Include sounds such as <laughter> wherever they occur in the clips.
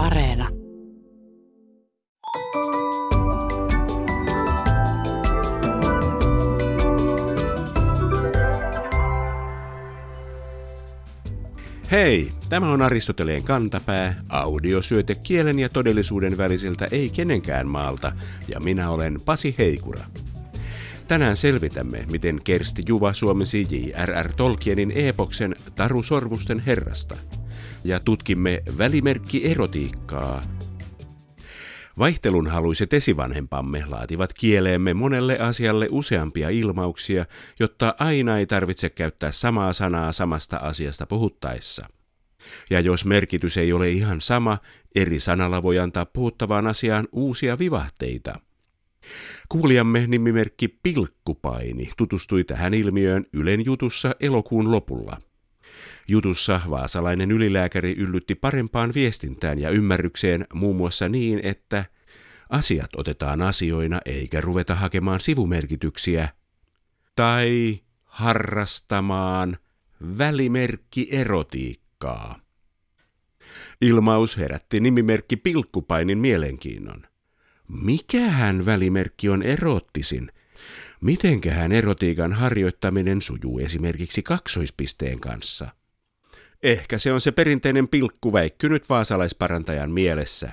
Areena. Hei, tämä on Aristoteleen kantapää, audiosyöte kielen ja todellisuuden väliseltä ei kenenkään maalta, ja minä olen Pasi Heikura. Tänään selvitämme, miten Kersti Juva suomisi J.R.R. Tolkienin epoksen Taru Sormusten herrasta. Ja tutkimme välimerkki erotiikkaa. Vaihtelun haluiset esivanhempamme laativat kieleemme monelle asialle useampia ilmauksia, jotta aina ei tarvitse käyttää samaa sanaa samasta asiasta puhuttaessa. Ja jos merkitys ei ole ihan sama, eri sanalla voi antaa puhuttavaan asiaan uusia vivahteita – Kuulijamme nimimerkki Pilkkupaini tutustui tähän ilmiöön Ylen jutussa elokuun lopulla. Jutussa vaasalainen ylilääkäri yllytti parempaan viestintään ja ymmärrykseen muun muassa niin, että asiat otetaan asioina eikä ruveta hakemaan sivumerkityksiä tai harrastamaan välimerkki erotiikkaa. Ilmaus herätti nimimerkki Pilkkupainin mielenkiinnon. Mikähän välimerkki on erottisin? Mitenkähän erotiikan harjoittaminen sujuu esimerkiksi kaksoispisteen kanssa? Ehkä se on se perinteinen pilkku väikkynyt vaasalaisparantajan mielessä.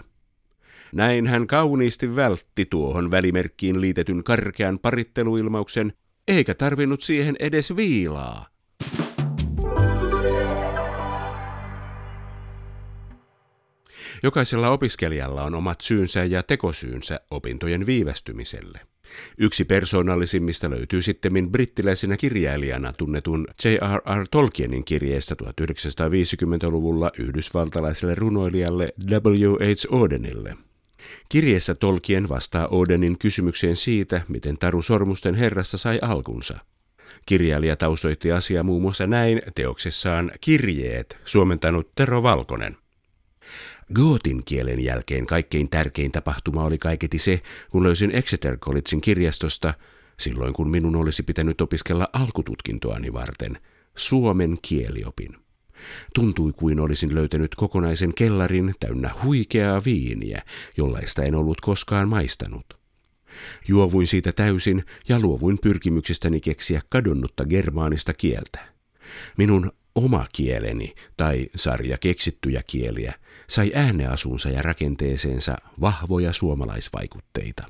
Näin hän kauniisti vältti tuohon välimerkkiin liitetyn karkean paritteluilmauksen, eikä tarvinnut siihen edes viilaa. Jokaisella opiskelijalla on omat syynsä ja tekosyynsä opintojen viivästymiselle. Yksi persoonallisimmista löytyy sitten brittiläisenä kirjailijana tunnetun J.R.R. Tolkienin kirjeestä 1950-luvulla yhdysvaltalaiselle runoilijalle W.H. Odenille. Kirjeessä Tolkien vastaa Odenin kysymykseen siitä, miten Taru Sormusten herrassa sai alkunsa. Kirjailija taustoitti asiaa muun muassa näin teoksessaan Kirjeet, suomentanut Tero Valkonen. Gootin kielen jälkeen kaikkein tärkein tapahtuma oli kaiketi se, kun löysin Exeter Collegein kirjastosta, silloin kun minun olisi pitänyt opiskella alkututkintoani varten, suomen kieliopin. Tuntui kuin olisin löytänyt kokonaisen kellarin täynnä huikeaa viiniä, jollaista en ollut koskaan maistanut. Juovuin siitä täysin ja luovuin pyrkimyksestäni keksiä kadonnutta germaanista kieltä. Minun oma kieleni tai sarja keksittyjä kieliä sai ääneasunsa ja rakenteeseensa vahvoja suomalaisvaikutteita.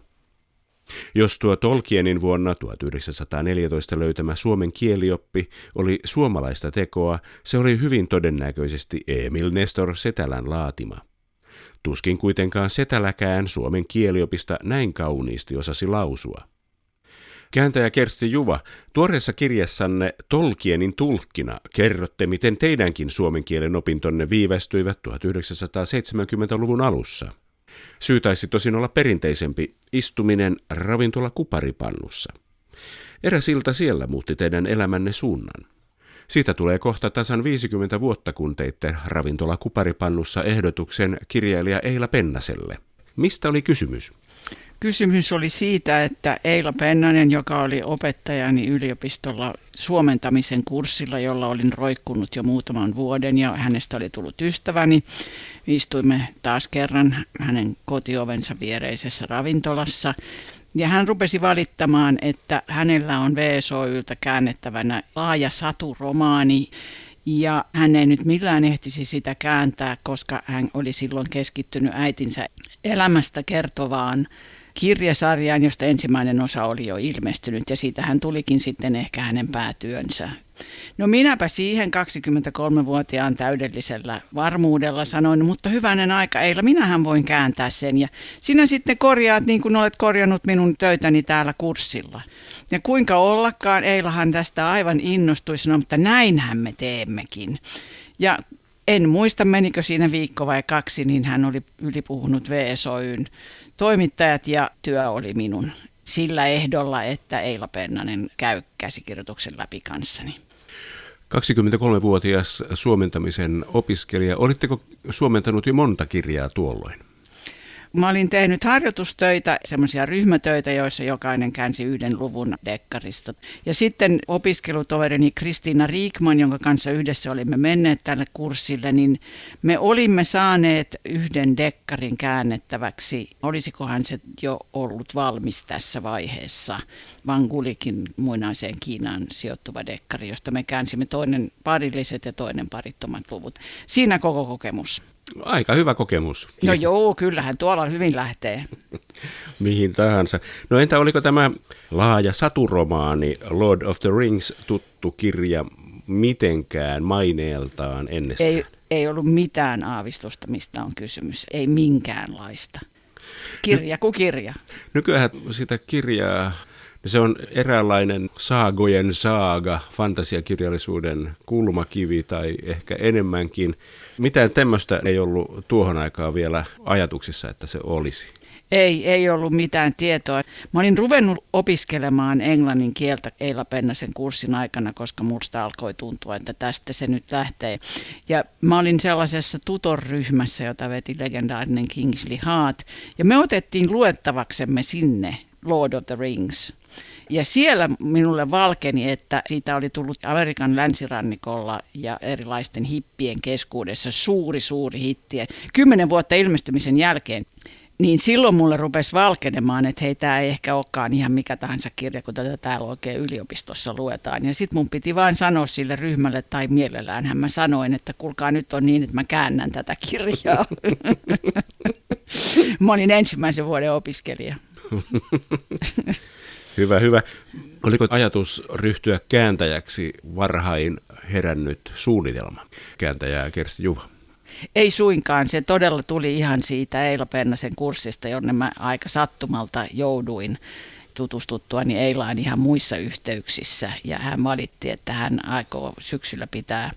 Jos tuo Tolkienin vuonna 1914 löytämä suomen kielioppi oli suomalaista tekoa, se oli hyvin todennäköisesti Emil Nestor Setälän laatima. Tuskin kuitenkaan Setäläkään suomen kieliopista näin kauniisti osasi lausua. Kääntäjä Kersti Juva, tuoreessa kirjassanne Tolkienin tulkkina kerrotte, miten teidänkin suomen kielen opintonne viivästyivät 1970-luvun alussa. Syy taisi tosin olla perinteisempi istuminen ravintola kuparipannussa. Eräs ilta siellä muutti teidän elämänne suunnan. Siitä tulee kohta tasan 50 vuotta, kun teitte ravintola kuparipannussa ehdotuksen kirjailija Eila Pennaselle. Mistä oli kysymys? Kysymys oli siitä, että Eila Pennanen, joka oli opettajani yliopistolla suomentamisen kurssilla, jolla olin roikkunut jo muutaman vuoden ja hänestä oli tullut ystäväni. Istuimme taas kerran hänen kotiovensa viereisessä ravintolassa. Ja hän rupesi valittamaan, että hänellä on VSOYltä käännettävänä laaja saturomaani, ja hän ei nyt millään ehtisi sitä kääntää, koska hän oli silloin keskittynyt äitinsä elämästä kertovaan kirjasarjaan, josta ensimmäinen osa oli jo ilmestynyt ja siitä hän tulikin sitten ehkä hänen päätyönsä. No minäpä siihen 23-vuotiaan täydellisellä varmuudella sanoin, mutta hyvänen aika Eila, minähän voin kääntää sen ja sinä sitten korjaat niin kuin olet korjannut minun töitäni täällä kurssilla. Ja kuinka ollakaan, Eilahan tästä aivan innostui sanoa, mutta näinhän me teemmekin. Ja en muista menikö siinä viikko vai kaksi, niin hän oli ylipuhunut VSOYn toimittajat ja työ oli minun sillä ehdolla, että Eila Pennanen käy käsikirjoituksen läpi kanssani. 23-vuotias suomentamisen opiskelija, olitteko suomentanut jo monta kirjaa tuolloin? Mä olin tehnyt harjoitustöitä, semmoisia ryhmätöitä, joissa jokainen käänsi yhden luvun dekkarista. Ja sitten opiskelutoverini Kristiina Riikman, jonka kanssa yhdessä olimme menneet tälle kurssille, niin me olimme saaneet yhden dekkarin käännettäväksi. Olisikohan se jo ollut valmis tässä vaiheessa? Van Gulikin muinaiseen Kiinaan sijoittuva dekkari, josta me käänsimme toinen parilliset ja toinen parittomat luvut. Siinä koko kokemus. Aika hyvä kokemus. No joo, kyllähän tuolla hyvin lähtee. <laughs> Mihin tahansa. No entä oliko tämä laaja saturomaani Lord of the Rings tuttu kirja mitenkään maineeltaan ennestään? Ei, ei ollut mitään aavistusta, mistä on kysymys. Ei minkäänlaista. Kirja kuin kirja. Nykyään sitä kirjaa se on eräänlainen saagojen saaga, fantasiakirjallisuuden kulmakivi tai ehkä enemmänkin. Mitään tämmöistä ei ollut tuohon aikaan vielä ajatuksissa, että se olisi. Ei, ei ollut mitään tietoa. Mä olin ruvennut opiskelemaan englannin kieltä Eila Pennasen kurssin aikana, koska musta alkoi tuntua, että tästä se nyt lähtee. Ja mä olin sellaisessa tutorryhmässä, jota veti legendaarinen Kingsley Hart. Ja me otettiin luettavaksemme sinne Lord of the Rings. Ja siellä minulle valkeni, että siitä oli tullut Amerikan länsirannikolla ja erilaisten hippien keskuudessa suuri, suuri hitti. Kymmenen vuotta ilmestymisen jälkeen niin silloin mulle rupesi valkenemaan, että hei, tämä ei ehkä olekaan ihan mikä tahansa kirja, kun tätä täällä oikein yliopistossa luetaan. Ja sitten mun piti vain sanoa sille ryhmälle, tai mielellään mä sanoin, että kuulkaa nyt on niin, että mä käännän tätä kirjaa. <laughs> mä olin ensimmäisen vuoden opiskelija. <laughs> hyvä, hyvä. Oliko ajatus ryhtyä kääntäjäksi varhain herännyt suunnitelma? Kääntäjää Kersti Juva. Ei suinkaan, se todella tuli ihan siitä Eila Pennasen kurssista, jonne mä aika sattumalta jouduin tutustuttua niin Eilaan ihan muissa yhteyksissä ja hän valitti, että hän aikoo syksyllä pitää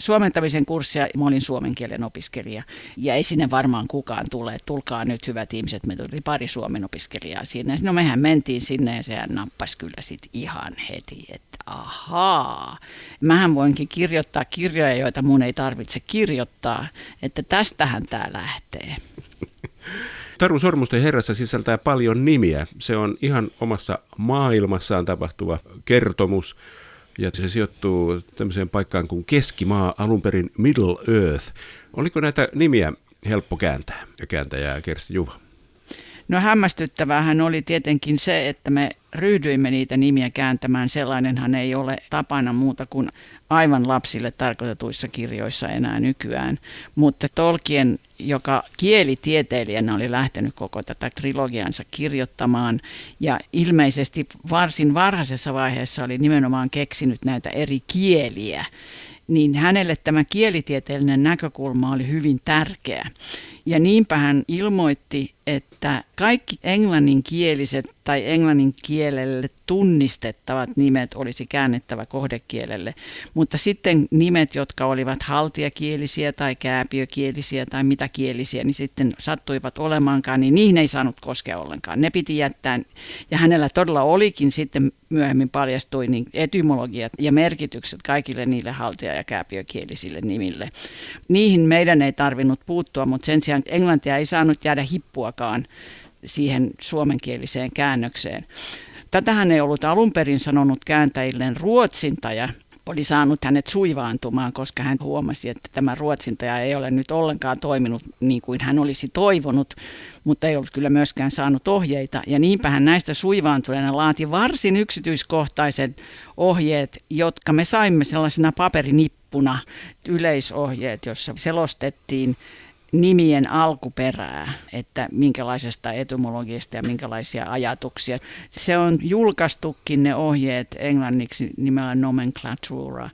suomentamisen kurssia. Mä olin suomen kielen opiskelija ja ei sinne varmaan kukaan tule. Tulkaa nyt hyvät ihmiset, meillä oli pari suomen opiskelijaa siinä. No mehän mentiin sinne ja sehän nappasi kyllä sit ihan heti, että ahaa, mähän voinkin kirjoittaa kirjoja, joita mun ei tarvitse kirjoittaa, että tästähän tämä lähtee. Taru Sormusten herrassa sisältää paljon nimiä. Se on ihan omassa maailmassaan tapahtuva kertomus. Ja se sijoittuu tämmöiseen paikkaan kuin Keskimaa, alun perin Middle Earth. Oliko näitä nimiä helppo kääntää ja kääntäjää Kersti Juva? No hämmästyttävähän oli tietenkin se, että me ryhdyimme niitä nimiä kääntämään. Sellainenhan ei ole tapana muuta kuin aivan lapsille tarkoitetuissa kirjoissa enää nykyään. Mutta Tolkien, joka kielitieteilijänä oli lähtenyt koko tätä trilogiansa kirjoittamaan ja ilmeisesti varsin varhaisessa vaiheessa oli nimenomaan keksinyt näitä eri kieliä, niin hänelle tämä kielitieteellinen näkökulma oli hyvin tärkeä. Ja niinpä hän ilmoitti, että kaikki englanninkieliset tai englannin kielelle tunnistettavat nimet olisi käännettävä kohdekielelle, mutta sitten nimet, jotka olivat haltiakielisiä tai kääpiökielisiä tai mitä kielisiä, niin sitten sattuivat olemaankaan, niin niihin ei saanut koskea ollenkaan. Ne piti jättää, ja hänellä todella olikin sitten myöhemmin paljastui niin etymologiat ja merkitykset kaikille niille haltia- ja kääpiökielisille nimille. Niihin meidän ei tarvinnut puuttua, mutta sen sijaan englantia ei saanut jäädä hippuakaan siihen suomenkieliseen käännökseen. Tätähän ei ollut alun perin sanonut kääntäjilleen ruotsintaja, oli saanut hänet suivaantumaan, koska hän huomasi, että tämä ruotsintaja ei ole nyt ollenkaan toiminut niin kuin hän olisi toivonut, mutta ei ollut kyllä myöskään saanut ohjeita. Ja niinpä hän näistä suivaantuneena laati varsin yksityiskohtaiset ohjeet, jotka me saimme sellaisena paperinippuna, yleisohjeet, jossa selostettiin nimien alkuperää, että minkälaisesta etymologiasta ja minkälaisia ajatuksia. Se on julkaistukin ne ohjeet englanniksi nimellä nomenclatura.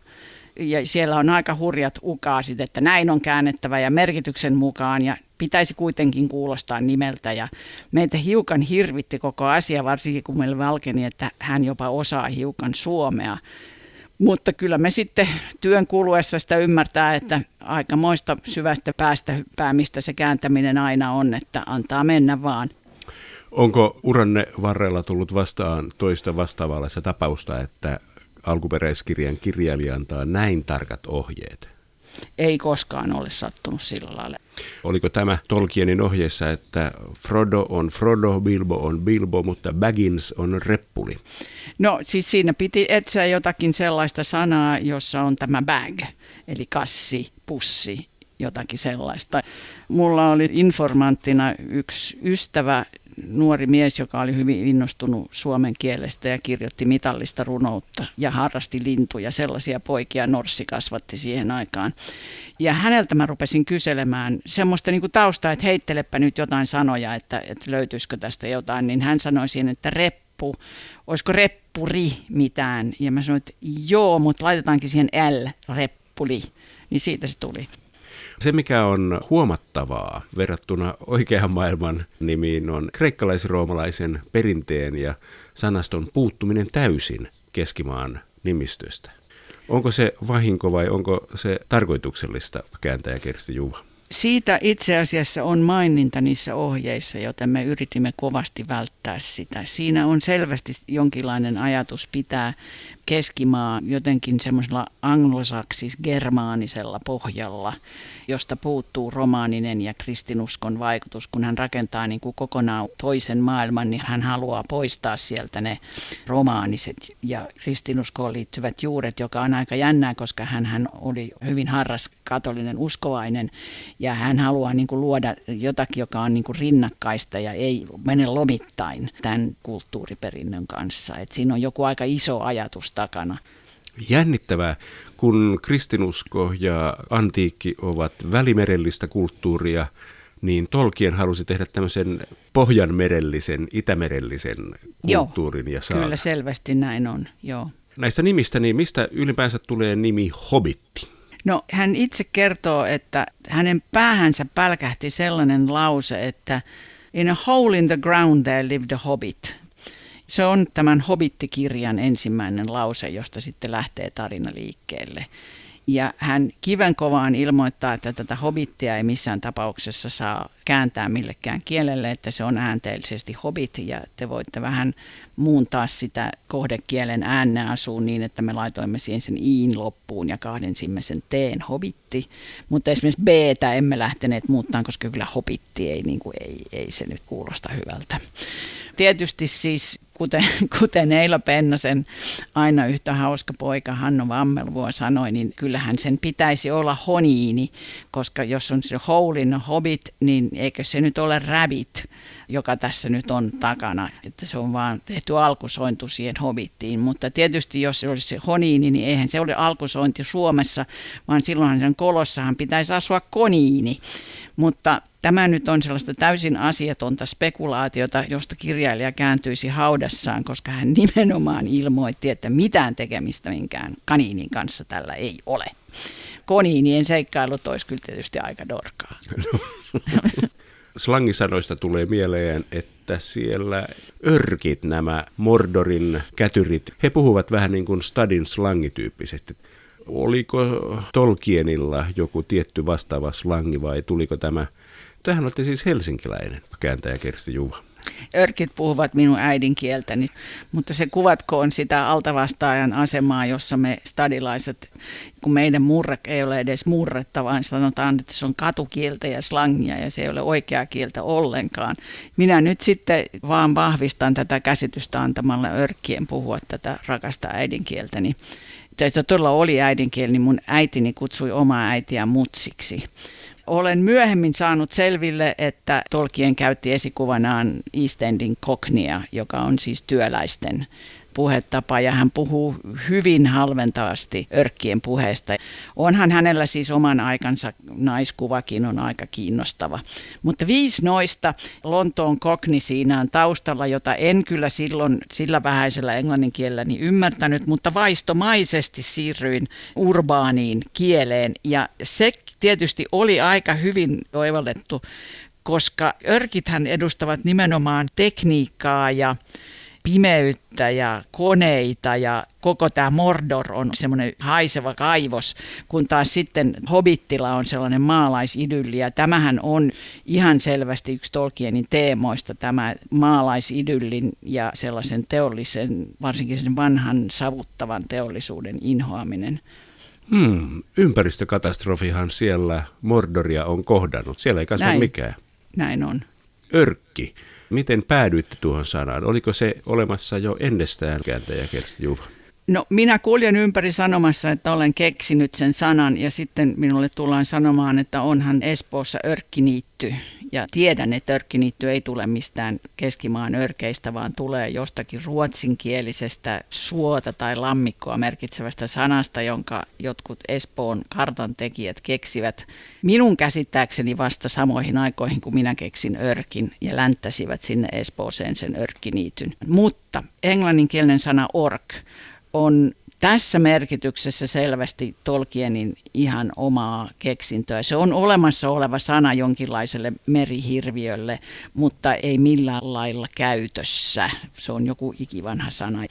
Ja siellä on aika hurjat ukaasit, että näin on käännettävä ja merkityksen mukaan ja pitäisi kuitenkin kuulostaa nimeltä. Ja meitä hiukan hirvitti koko asia, varsinkin kun meillä valkeni, että hän jopa osaa hiukan suomea. Mutta kyllä me sitten työn kuluessa sitä ymmärtää, että aikamoista syvästä päästä hyppäämistä se kääntäminen aina on, että antaa mennä vaan. Onko uranne varrella tullut vastaan toista vastaavallaista tapausta, että alkuperäiskirjan kirjailija antaa näin tarkat ohjeet? Ei koskaan ole sattunut sillä lailla. Oliko tämä Tolkienin ohjeessa, että Frodo on Frodo, Bilbo on Bilbo, mutta Baggins on Reppuli? No siis siinä piti etsiä jotakin sellaista sanaa, jossa on tämä bag, eli kassi, pussi, jotakin sellaista. Mulla oli informanttina yksi ystävä, nuori mies, joka oli hyvin innostunut suomen kielestä ja kirjoitti mitallista runoutta ja harrasti lintuja. Sellaisia poikia Norssi kasvatti siihen aikaan. Ja häneltä mä rupesin kyselemään semmoista niin taustaa, että heittelepä nyt jotain sanoja, että, että löytyisikö tästä jotain. Niin hän sanoi siihen, että reppu, olisiko reppuri mitään. Ja mä sanoin, että joo, mutta laitetaankin siihen L, reppuli. Niin siitä se tuli. Se, mikä on huomattavaa verrattuna oikean maailman nimiin, on kreikkalais-roomalaisen perinteen ja sanaston puuttuminen täysin keskimaan nimistöstä. Onko se vahinko vai onko se tarkoituksellista, kääntäjä Kersti Juva? Siitä itse asiassa on maininta niissä ohjeissa, joten me yritimme kovasti välttää sitä. Siinä on selvästi jonkinlainen ajatus pitää keskimaa jotenkin semmoisella anglosaksis-germaanisella pohjalla, josta puuttuu romaaninen ja kristinuskon vaikutus. Kun hän rakentaa niin kuin kokonaan toisen maailman, niin hän haluaa poistaa sieltä ne romaaniset ja kristinuskoon liittyvät juuret, joka on aika jännää, koska hän, hän oli hyvin harras katolinen uskovainen ja hän haluaa niin kuin luoda jotakin, joka on niin kuin rinnakkaista ja ei mene lomittain tämän kulttuuriperinnön kanssa. Et siinä on joku aika iso ajatus takana. Jännittävää, kun kristinusko ja antiikki ovat välimerellistä kulttuuria, niin Tolkien halusi tehdä tämmöisen pohjanmerellisen, itämerellisen kulttuurin joo, ja saaga. Kyllä selvästi näin on, joo. Näistä nimistä, niin mistä ylipäänsä tulee nimi Hobitti? No hän itse kertoo, että hänen päähänsä pälkähti sellainen lause, että In a hole in the ground there lived a hobbit. Se on tämän Hobittikirjan ensimmäinen lause, josta sitten lähtee tarina liikkeelle. Ja hän kivenkovaan ilmoittaa, että tätä hobittia ei missään tapauksessa saa kääntää millekään kielelle, että se on äänteellisesti hobbit ja te voitte vähän muuntaa sitä kohdekielen ääneasuun niin, että me laitoimme siihen sen iin loppuun ja kahdensimme sen teen hobitti. Mutta esimerkiksi b emme lähteneet muuttaa, koska kyllä hobitti ei, niin kuin, ei, ei se nyt kuulosta hyvältä. Tietysti siis kuten, <laughs> kuten Eila Pennasen aina yhtä hauska poika Hanno Vammelvuo sanoi, niin kyllähän sen pitäisi olla honiini, koska jos on se houlin hobbit, niin eikö se nyt ole rabbit, joka tässä nyt on takana, että se on vaan tehty alkusointu siihen hobittiin, mutta tietysti jos se olisi se honiini, niin eihän se ole alkusointi Suomessa, vaan silloinhan sen kolossahan pitäisi asua koniini, mutta Tämä nyt on sellaista täysin asiatonta spekulaatiota, josta kirjailija kääntyisi haudassaan, koska hän nimenomaan ilmoitti, että mitään tekemistä minkään kaniinin kanssa tällä ei ole. Koniinien seikkailut olisi kyllä tietysti aika dorkaa. No. <laughs> Slangisanoista tulee mieleen, että siellä örkit, nämä Mordorin kätyrit, he puhuvat vähän niin kuin Stadin slangityyppisesti. Oliko Tolkienilla joku tietty vastaava slangi vai tuliko tämä Tähän olette siis helsinkiläinen kääntäjä Kersti Juva. Örkit puhuvat minun äidinkieltäni, mutta se kuvatkoon sitä altavastaajan asemaa, jossa me stadilaiset, kun meidän murre ei ole edes murretta, vaan sanotaan, että se on katukieltä ja slangia ja se ei ole oikeaa kieltä ollenkaan. Minä nyt sitten vaan vahvistan tätä käsitystä antamalla örkkien puhua tätä rakasta äidinkieltäni. Se todella oli äidinkieli, niin mun äitini kutsui omaa äitiä mutsiksi. Olen myöhemmin saanut selville, että Tolkien käytti esikuvanaan East Endin koknia, joka on siis työläisten puhetapa ja hän puhuu hyvin halventavasti örkkien puheesta. Onhan hänellä siis oman aikansa naiskuvakin on aika kiinnostava. Mutta viisi noista Lontoon kokni siinä on taustalla, jota en kyllä silloin sillä vähäisellä englannin kielelläni ymmärtänyt, mutta vaistomaisesti siirryin urbaaniin kieleen ja se tietysti oli aika hyvin oivallettu, koska örkithän edustavat nimenomaan tekniikkaa ja pimeyttä ja koneita ja koko tämä Mordor on semmoinen haiseva kaivos, kun taas sitten Hobittila on sellainen maalaisidylli ja tämähän on ihan selvästi yksi Tolkienin teemoista, tämä maalaisydyllin ja sellaisen teollisen, varsinkin sen vanhan savuttavan teollisuuden inhoaminen. Hmm, ympäristökatastrofihan siellä Mordoria on kohdannut. Siellä ei kasva Näin. mikään. Näin on. Örkki. Miten päädyitte tuohon sanaan? Oliko se olemassa jo ennestään kääntäjä Kersti Juva? No minä kuljen ympäri sanomassa, että olen keksinyt sen sanan ja sitten minulle tullaan sanomaan, että onhan Espoossa örkkiniitty. Ja tiedän, että örkkiniitty ei tule mistään keskimaan örkeistä, vaan tulee jostakin ruotsinkielisestä suota tai lammikkoa merkitsevästä sanasta, jonka jotkut Espoon kartantekijät keksivät minun käsittääkseni vasta samoihin aikoihin, kun minä keksin örkin ja länttäsivät sinne Espooseen sen örkkiniityn. Mutta englanninkielinen sana ork on tässä merkityksessä selvästi Tolkienin ihan omaa keksintöä. Se on olemassa oleva sana jonkinlaiselle merihirviölle, mutta ei millään lailla käytössä. Se on joku ikivanha sana.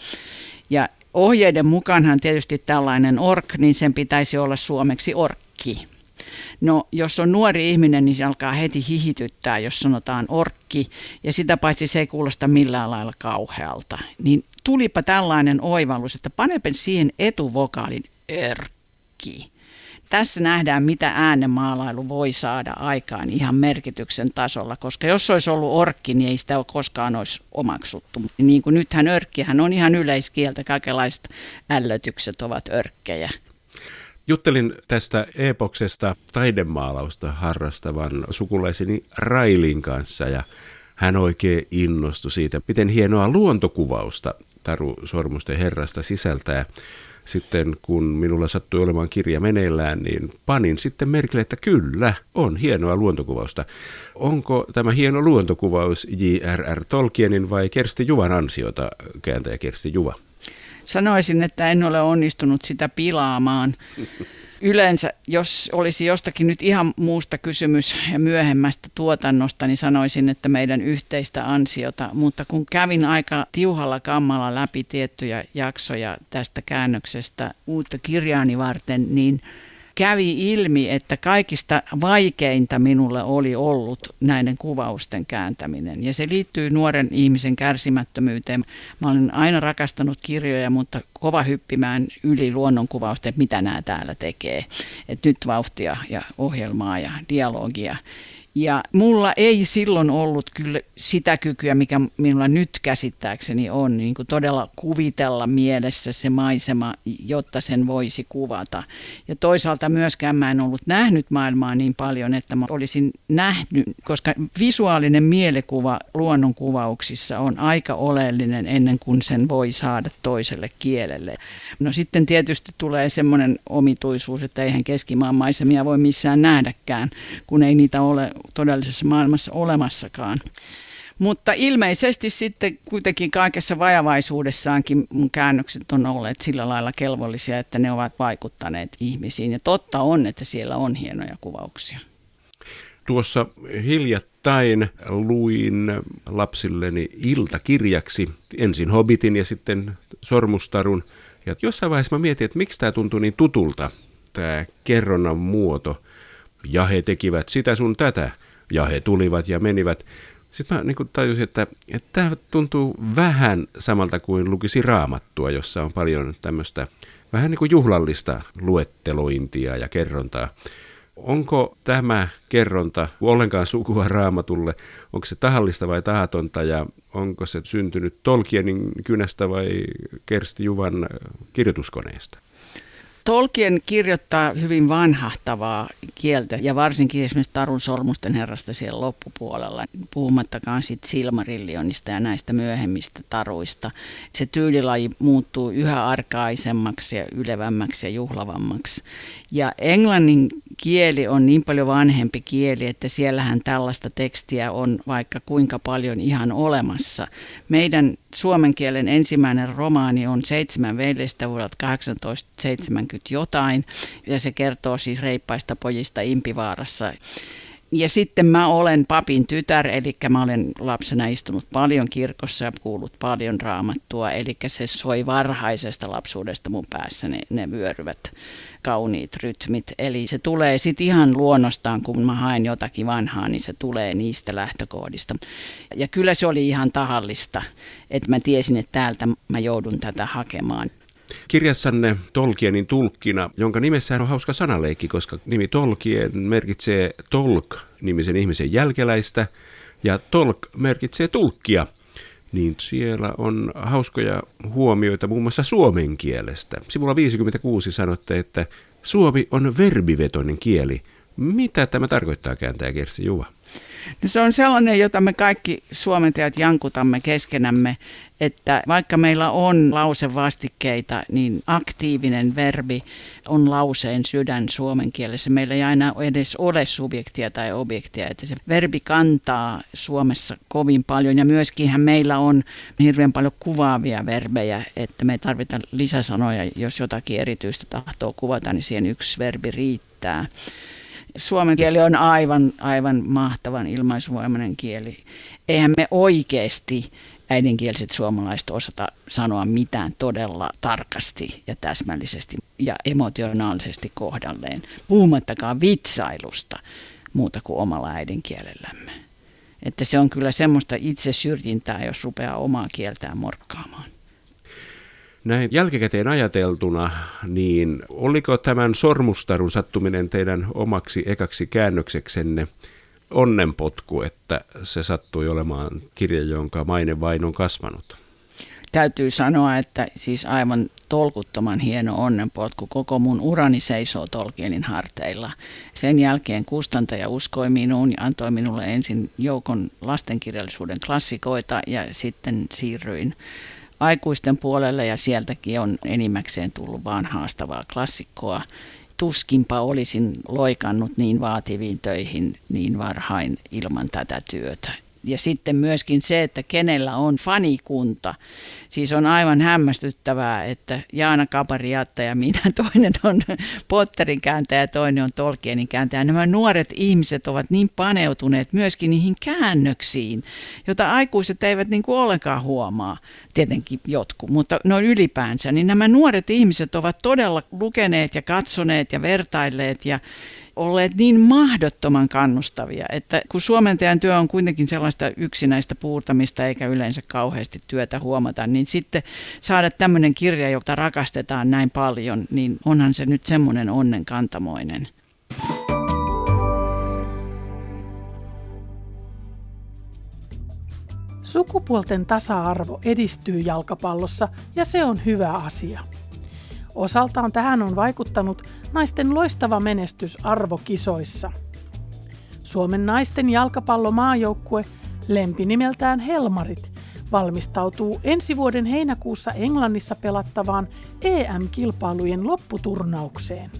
Ja ohjeiden mukaanhan tietysti tällainen ork, niin sen pitäisi olla suomeksi orkki. No, jos on nuori ihminen, niin se alkaa heti hihityttää, jos sanotaan orkki, ja sitä paitsi se ei kuulosta millään lailla kauhealta. Niin tulipa tällainen oivallus, että panepen siihen etuvokaalin örkki. Tässä nähdään, mitä äänenmaalailu voi saada aikaan ihan merkityksen tasolla, koska jos olisi ollut orkki, niin ei sitä ole koskaan olisi omaksuttu. Niin kuin nythän örkkihän on ihan yleiskieltä, kaikenlaiset ällötykset ovat örkkejä. Juttelin tästä epoksesta taidemaalausta harrastavan sukulaiseni Railin kanssa ja hän oikein innostui siitä, miten hienoa luontokuvausta Taru Sormusten herrasta sisältää. Sitten kun minulla sattui olemaan kirja meneillään, niin panin sitten merkille, että kyllä, on hienoa luontokuvausta. Onko tämä hieno luontokuvaus J.R.R. Tolkienin vai Kersti Juvan ansiota, kääntäjä Kersti Juva? Sanoisin, että en ole onnistunut sitä pilaamaan. Yleensä, jos olisi jostakin nyt ihan muusta kysymys ja myöhemmästä tuotannosta, niin sanoisin, että meidän yhteistä ansiota. Mutta kun kävin aika tiuhalla kammalla läpi tiettyjä jaksoja tästä käännöksestä uutta kirjaani varten, niin kävi ilmi, että kaikista vaikeinta minulle oli ollut näiden kuvausten kääntäminen. Ja se liittyy nuoren ihmisen kärsimättömyyteen. Mä olen aina rakastanut kirjoja, mutta kova hyppimään yli luonnonkuvausten, mitä nämä täällä tekee. Et nyt vauhtia ja ohjelmaa ja dialogia. Ja mulla ei silloin ollut kyllä sitä kykyä, mikä minulla nyt käsittääkseni on, niin kuin todella kuvitella mielessä se maisema, jotta sen voisi kuvata. Ja toisaalta myöskään mä en ollut nähnyt maailmaa niin paljon, että mä olisin nähnyt, koska visuaalinen mielikuva luonnonkuvauksissa on aika oleellinen ennen kuin sen voi saada toiselle kielelle. No sitten tietysti tulee semmoinen omituisuus, että eihän keskimaan maisemia voi missään nähdäkään, kun ei niitä ole todellisessa maailmassa olemassakaan. Mutta ilmeisesti sitten kuitenkin kaikessa vajavaisuudessaankin mun käännökset on olleet sillä lailla kelvollisia, että ne ovat vaikuttaneet ihmisiin. Ja totta on, että siellä on hienoja kuvauksia. Tuossa hiljattain luin lapsilleni iltakirjaksi ensin Hobbitin ja sitten Sormustarun. Ja jossain vaiheessa mä mietin, että miksi tämä tuntuu niin tutulta, tämä kerronnan muoto. Ja he tekivät sitä sun tätä ja he tulivat ja menivät. Sitten mä niin tajusin, että, että tämä tuntuu vähän samalta kuin lukisi raamattua, jossa on paljon tämmöistä vähän niin kuin juhlallista luettelointia ja kerrontaa. Onko tämä kerronta ollenkaan sukua raamatulle? Onko se tahallista vai tahatonta ja onko se syntynyt Tolkienin kynästä vai Kersti Juvan kirjoituskoneesta? Tolkien kirjoittaa hyvin vanhahtavaa kieltä ja varsinkin esimerkiksi Tarun sormusten herrasta siellä loppupuolella, puhumattakaan siitä Silmarillionista ja näistä myöhemmistä taruista. Se tyylilaji muuttuu yhä arkaisemmaksi ja ylevämmäksi ja juhlavammaksi. Ja englannin kieli on niin paljon vanhempi kieli, että siellähän tällaista tekstiä on vaikka kuinka paljon ihan olemassa. Meidän suomen kielen ensimmäinen romaani on Seitsemän veljestä vuodelta 1870 jotain, ja se kertoo siis reippaista pojista Impivaarassa. Ja sitten mä olen papin tytär, eli mä olen lapsena istunut paljon kirkossa ja kuullut paljon raamattua, eli se soi varhaisesta lapsuudesta mun päässä ne, ne vyöryvät kauniit rytmit. Eli se tulee sitten ihan luonnostaan, kun mä haen jotakin vanhaa, niin se tulee niistä lähtökohdista. Ja kyllä se oli ihan tahallista, että mä tiesin, että täältä mä joudun tätä hakemaan. Kirjassanne Tolkienin tulkkina, jonka nimessään on hauska sanaleikki, koska nimi Tolkien merkitsee Tolk-nimisen ihmisen jälkeläistä ja Tolk merkitsee tulkkia niin siellä on hauskoja huomioita muun muassa suomen kielestä. Sivulla 56 sanotte, että suomi on verbivetoinen kieli. Mitä tämä tarkoittaa kääntää Kersi Juva? No se on sellainen, jota me kaikki suomentajat jankutamme keskenämme, että vaikka meillä on lausevastikkeita, niin aktiivinen verbi on lauseen sydän suomen kielessä. Meillä ei aina edes ole subjektia tai objektia, että se verbi kantaa Suomessa kovin paljon ja myöskin meillä on hirveän paljon kuvaavia verbejä, että me tarvitaan lisäsanoja, jos jotakin erityistä tahtoo kuvata, niin siihen yksi verbi riittää suomen kieli on aivan, aivan mahtavan ilmaisuvoimainen kieli. Eihän me oikeasti äidinkieliset suomalaiset osata sanoa mitään todella tarkasti ja täsmällisesti ja emotionaalisesti kohdalleen, puhumattakaan vitsailusta muuta kuin omalla äidinkielellämme. Että se on kyllä semmoista itse syrjintää, jos rupeaa omaa kieltään morkkaamaan. Näin jälkikäteen ajateltuna, niin oliko tämän sormustarun sattuminen teidän omaksi ekaksi käännökseksenne onnenpotku, että se sattui olemaan kirja, jonka maine vain on kasvanut? Täytyy sanoa, että siis aivan tolkuttoman hieno onnenpotku. Koko mun urani seisoo Tolkienin harteilla. Sen jälkeen kustantaja uskoi minuun ja antoi minulle ensin joukon lastenkirjallisuuden klassikoita ja sitten siirryin aikuisten puolelle ja sieltäkin on enimmäkseen tullut vaan haastavaa klassikkoa. Tuskinpa olisin loikannut niin vaativiin töihin niin varhain ilman tätä työtä ja sitten myöskin se, että kenellä on fanikunta. Siis on aivan hämmästyttävää, että Jaana Kapariatta ja minä, <laughs> toinen on Potterin kääntäjä ja toinen on Tolkienin kääntäjä. Nämä nuoret ihmiset ovat niin paneutuneet myöskin niihin käännöksiin, jota aikuiset eivät niin kuin ollenkaan huomaa. Tietenkin jotkut, mutta noin ylipäänsä. Niin nämä nuoret ihmiset ovat todella lukeneet ja katsoneet ja vertailleet ja olleet niin mahdottoman kannustavia, että kun suomentajan työ on kuitenkin sellaista yksinäistä puurtamista eikä yleensä kauheasti työtä huomata, niin sitten saada tämmöinen kirja, jota rakastetaan näin paljon, niin onhan se nyt semmoinen onnen kantamoinen. Sukupuolten tasa-arvo edistyy jalkapallossa ja se on hyvä asia. Osaltaan tähän on vaikuttanut naisten loistava menestys arvokisoissa. Suomen naisten jalkapallomaajoukkue, lempinimeltään Helmarit, valmistautuu ensi vuoden heinäkuussa Englannissa pelattavaan EM-kilpailujen lopputurnaukseen.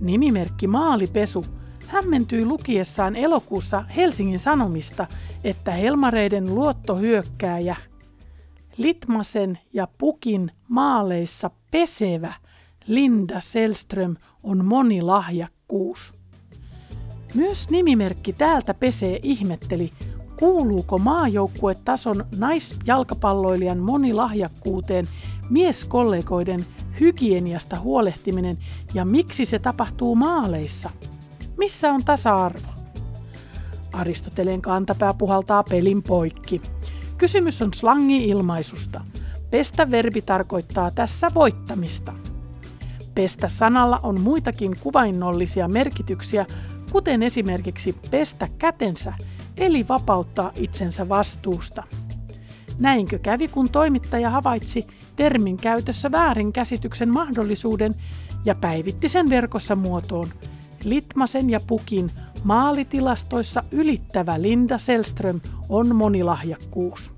Nimimerkki Maalipesu hämmentyi lukiessaan elokuussa Helsingin Sanomista, että Helmareiden luottohyökkääjä – Litmasen ja Pukin maaleissa pesevä Linda Selström on monilahjakkuus. Myös nimimerkki täältä pesee ihmetteli, kuuluuko maajoukkuetason naisjalkapalloilijan monilahjakkuuteen mieskollegoiden hygieniasta huolehtiminen ja miksi se tapahtuu maaleissa? Missä on tasa-arvo? Aristoteleen kantapää puhaltaa pelin poikki. Kysymys on slangi-ilmaisusta. Pestä verbi tarkoittaa tässä voittamista. Pestä sanalla on muitakin kuvainnollisia merkityksiä, kuten esimerkiksi pestä kätensä, eli vapauttaa itsensä vastuusta. Näinkö kävi, kun toimittaja havaitsi termin käytössä väärinkäsityksen mahdollisuuden ja päivitti sen verkossa muotoon Litmasen ja Pukin Maalitilastoissa ylittävä Linda Selström on monilahjakkuus.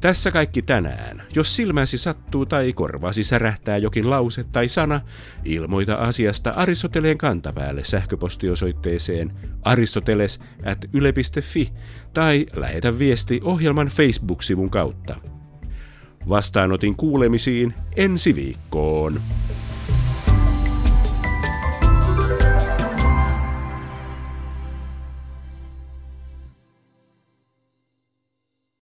Tässä kaikki tänään. Jos silmäsi sattuu tai korvasi särähtää jokin lause tai sana, ilmoita asiasta Aristoteleen kantapäälle sähköpostiosoitteeseen aristoteles at yle.fi tai lähetä viesti ohjelman Facebook-sivun kautta. Vastaanotin kuulemisiin ensi viikkoon.